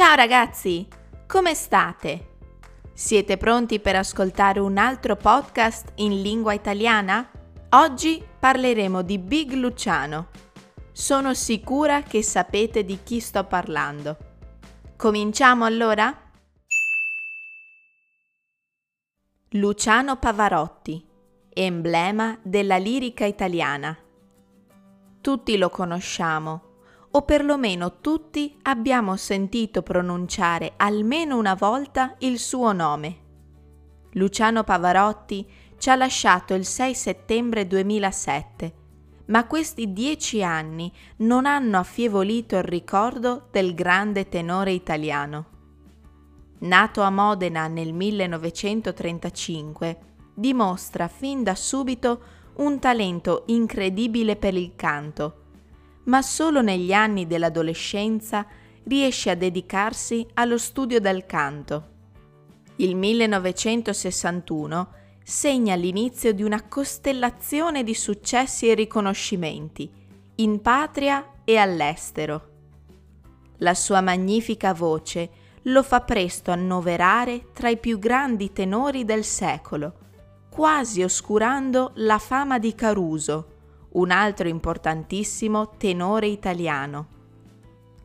Ciao ragazzi, come state? Siete pronti per ascoltare un altro podcast in lingua italiana? Oggi parleremo di Big Luciano. Sono sicura che sapete di chi sto parlando. Cominciamo allora? Luciano Pavarotti, emblema della lirica italiana. Tutti lo conosciamo o perlomeno tutti abbiamo sentito pronunciare almeno una volta il suo nome. Luciano Pavarotti ci ha lasciato il 6 settembre 2007, ma questi dieci anni non hanno affievolito il ricordo del grande tenore italiano. Nato a Modena nel 1935, dimostra fin da subito un talento incredibile per il canto ma solo negli anni dell'adolescenza riesce a dedicarsi allo studio del canto. Il 1961 segna l'inizio di una costellazione di successi e riconoscimenti, in patria e all'estero. La sua magnifica voce lo fa presto annoverare tra i più grandi tenori del secolo, quasi oscurando la fama di Caruso, un altro importantissimo tenore italiano.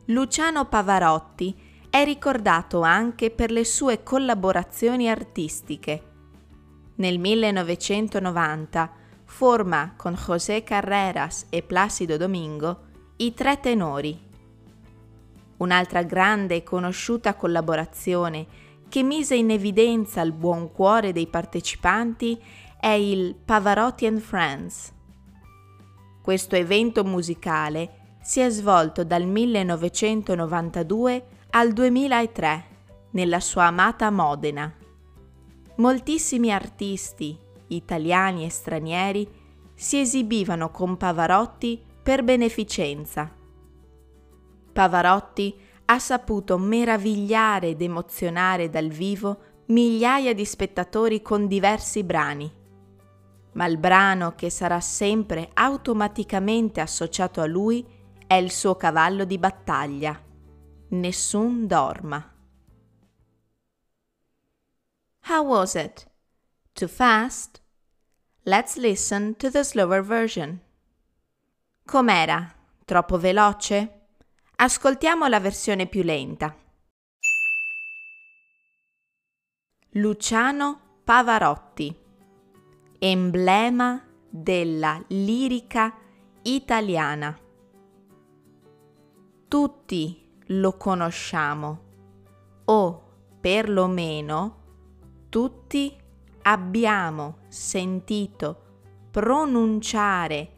Luciano Pavarotti è ricordato anche per le sue collaborazioni artistiche. Nel 1990 forma con José Carreras e Placido Domingo i Tre Tenori. Un'altra grande e conosciuta collaborazione che mise in evidenza il buon cuore dei partecipanti è il Pavarotti and Friends questo evento musicale si è svolto dal 1992 al 2003 nella sua amata Modena. Moltissimi artisti, italiani e stranieri, si esibivano con Pavarotti per beneficenza. Pavarotti ha saputo meravigliare ed emozionare dal vivo migliaia di spettatori con diversi brani ma il brano che sarà sempre automaticamente associato a lui è il suo cavallo di battaglia. Nessun dorma. How was it? Too fast? Let's listen to the slower version. Com'era? Troppo veloce? Ascoltiamo la versione più lenta. Luciano Pavarotti emblema della lirica italiana. Tutti lo conosciamo o perlomeno tutti abbiamo sentito pronunciare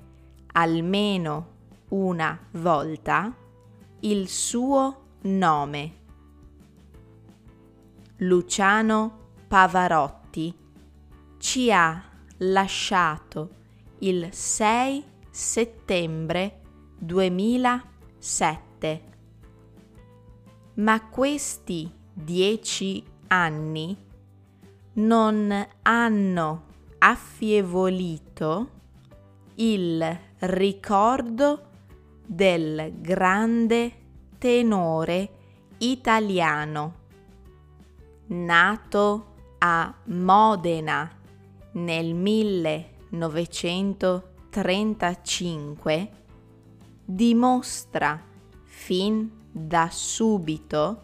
almeno una volta il suo nome. Luciano Pavarotti ci ha lasciato il 6 settembre 2007. Ma questi dieci anni non hanno affievolito il ricordo del grande tenore italiano nato a Modena nel 1935 dimostra fin da subito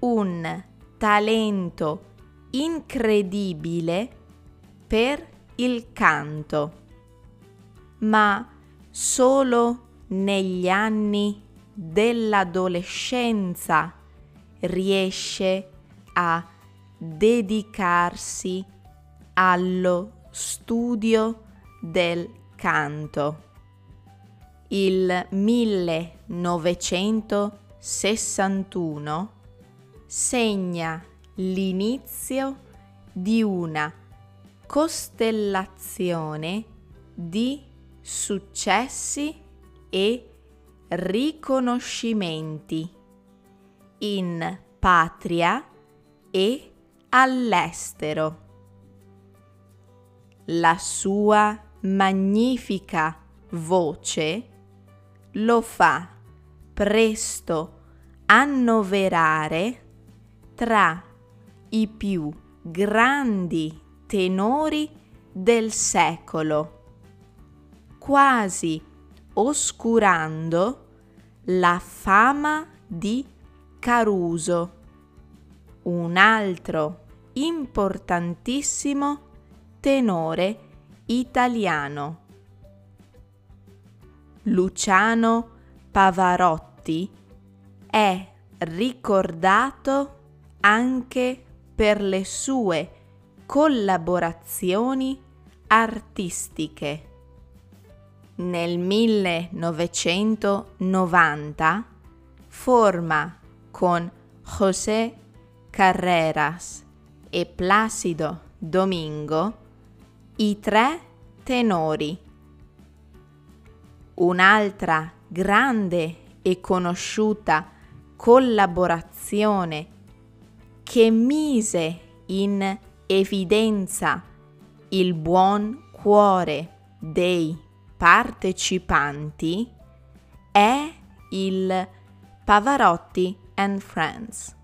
un talento incredibile per il canto, ma solo negli anni dell'adolescenza riesce a dedicarsi allo studio del canto. Il 1961 segna l'inizio di una costellazione di successi e riconoscimenti in patria e all'estero la sua magnifica voce lo fa presto annoverare tra i più grandi tenori del secolo, quasi oscurando la fama di Caruso, un altro importantissimo tenore italiano. Luciano Pavarotti è ricordato anche per le sue collaborazioni artistiche. Nel 1990 forma con José Carreras e Placido Domingo i tre tenori. Un'altra grande e conosciuta collaborazione che mise in evidenza il buon cuore dei partecipanti è il Pavarotti and Friends.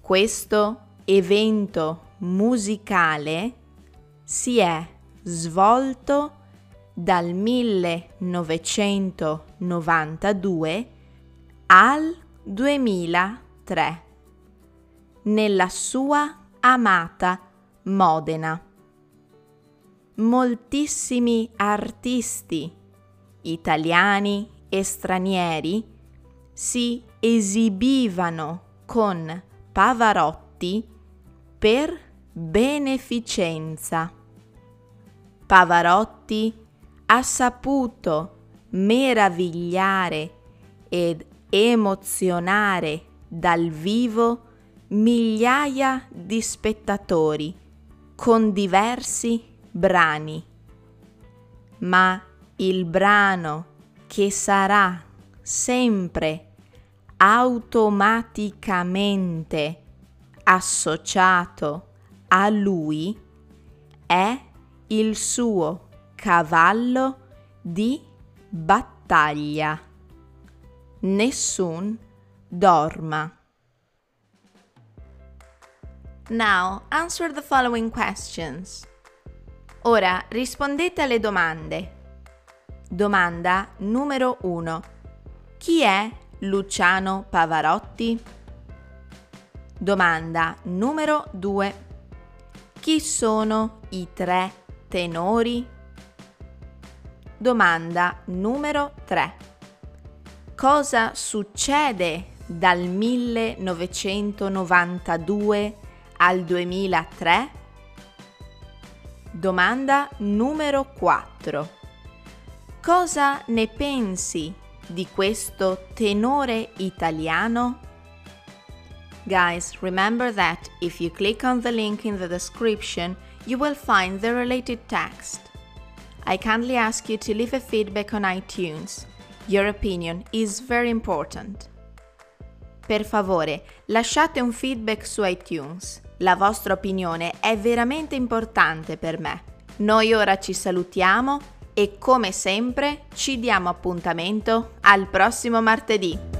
Questo evento musicale si è svolto dal 1992 al 2003 nella sua amata Modena. Moltissimi artisti italiani e stranieri si esibivano con Pavarotti per beneficenza. Pavarotti ha saputo meravigliare ed emozionare dal vivo migliaia di spettatori con diversi brani. Ma il brano che sarà sempre automaticamente associato a lui è il suo cavallo di battaglia. Nessun dorma. Now answer the following questions. Ora rispondete alle domande. Domanda numero 1. Chi è Luciano Pavarotti? Domanda numero 2. Chi sono i tre tenori? Domanda numero 3. Cosa succede dal 1992 al 2003? Domanda numero 4. Cosa ne pensi di questo tenore italiano? Guys, remember that if you click on the link in the description, you will find the related text. I kindly ask you to leave a feedback on iTunes. Your opinion is very important. Per favore, lasciate un feedback su iTunes. La vostra opinione è veramente importante per me. Noi ora ci salutiamo e come sempre ci diamo appuntamento al prossimo martedì.